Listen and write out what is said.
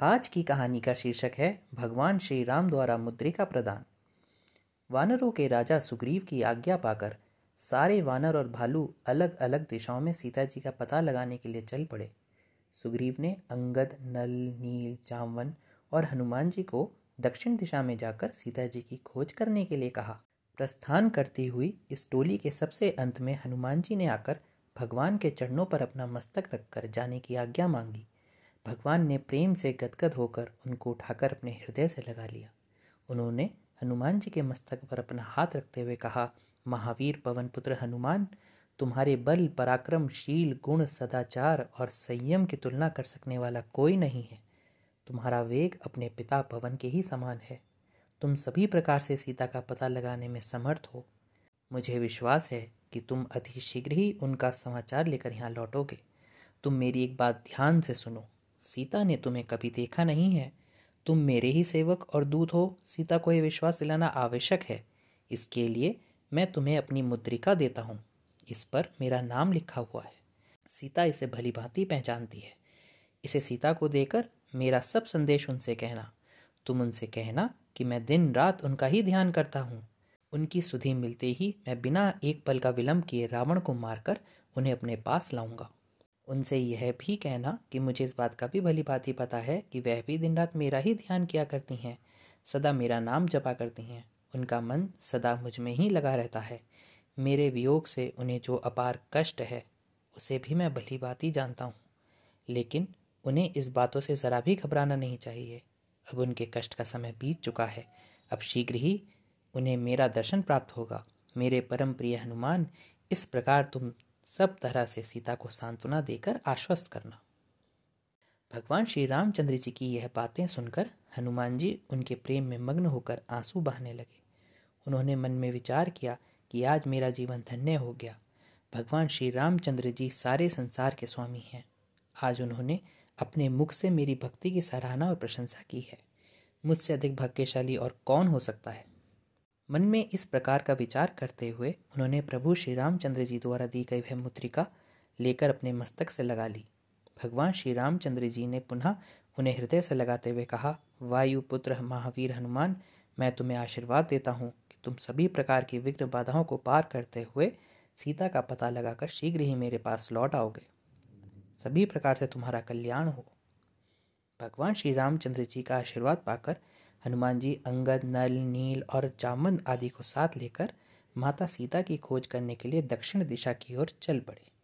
आज की कहानी का शीर्षक है, भगवान श्री राम द्वारा मुद्रिका प्रदान। वानरों के राजा सुग्रीव की आज्ञा पाकर सारे वानर और भालू अलग अलग दिशाओं में सीता जी का पता लगाने के लिए चल पड़े। सुग्रीव ने अंगद, नल, नील, जामवन और हनुमान जी को दक्षिण दिशा में जाकर सीता जी की खोज करने के लिए कहा। प्रस्थान करती हुई इस टोली के सबसे अंत में हनुमान जी ने आकर भगवान के चरणों पर अपना मस्तक रखकर जाने की आज्ञा मांगी। भगवान ने प्रेम से गदगद होकर उनको उठाकर अपने हृदय से लगा लिया। उन्होंने हनुमान जी के मस्तक पर अपना हाथ रखते हुए कहा, महावीर पवन पुत्र हनुमान, तुम्हारे बल पराक्रम शील गुण, सदाचार और संयम की तुलना कर सकने वाला कोई नहीं है। तुम्हारा वेग अपने पिता पवन के ही समान है। तुम सभी प्रकार से सीता का पता लगाने में समर्थ हो। मुझे विश्वास है कि तुम अति शीघ्र ही उनका समाचार लेकर यहाँ लौटोगे। तुम मेरी एक बात ध्यान से सुनो। सीता ने तुम्हें कभी देखा नहीं है। तुम मेरे ही सेवक और दूत हो। सीता को यह विश्वास दिलाना आवश्यक है। इसके लिए मैं तुम्हें अपनी मुद्रिका देता हूँ। इस पर मेरा नाम लिखा हुआ है। सीता इसे भली भांति पहचानती है। इसे सीता को देकर मेरा सब संदेश उनसे कहना। तुम उनसे कहना कि मैं दिन रात उनका ही ध्यान करता हूँ। उनकी सुधि मिलते ही मैं बिना एक पल का विलंब किए रावण को मारकर उन्हें अपने पास लाऊँगा। उनसे यह भी कहना कि मुझे इस बात का भी भली भांति पता है कि वह भी दिन रात मेरा ही ध्यान किया करती हैं। सदा मेरा नाम जपा करती हैं। उनका मन सदा मुझमें ही लगा रहता है। मेरे वियोग से उन्हें जो अपार कष्ट है, उसे भी मैं भली भांति जानता हूँ। लेकिन उन्हें इस बातों से ज़रा भी घबराना नहीं चाहिए। अब उनके कष्ट का समय बीत चुका है। अब शीघ्र ही उन्हें मेरा दर्शन प्राप्त होगा। मेरे परम प्रिय हनुमान, इस प्रकार तुम सब तरह से सीता को सांत्वना देकर आश्वस्त करना। भगवान श्री रामचंद्र जी की यह बातें सुनकर हनुमान जी उनके प्रेम में मग्न होकर आँसू बहाने लगे। उन्होंने मन में विचार किया कि आज मेरा जीवन धन्य हो गया। भगवान श्री रामचंद्र जी सारे संसार के स्वामी हैं। आज उन्होंने अपने मुख से मेरी भक्ति की सराहना और प्रशंसा की है। मुझसे अधिक भाग्यशाली और कौन हो सकता है? मन में इस प्रकार का विचार करते हुए उन्होंने प्रभु श्री रामचंद्र जी द्वारा दी गई वह मुद्रिका लेकर अपने मस्तक से लगा ली। भगवान श्री रामचंद्र जी ने पुनः उन्हें हृदय से लगाते हुए कहा, वायु पुत्र महावीर हनुमान, मैं तुम्हें आशीर्वाद देता हूँ कि तुम सभी प्रकार की विघ्न बाधाओं को पार करते हुए सीता का पता लगाकर शीघ्र ही मेरे पास लौट आओगे। सभी प्रकार से तुम्हारा कल्याण हो। भगवान श्री रामचंद्र जी का आशीर्वाद पाकर हनुमान जी अंगद, नल, नील और जामन आदि को साथ लेकर माता सीता की खोज करने के लिए दक्षिण दिशा की ओर चल पड़े।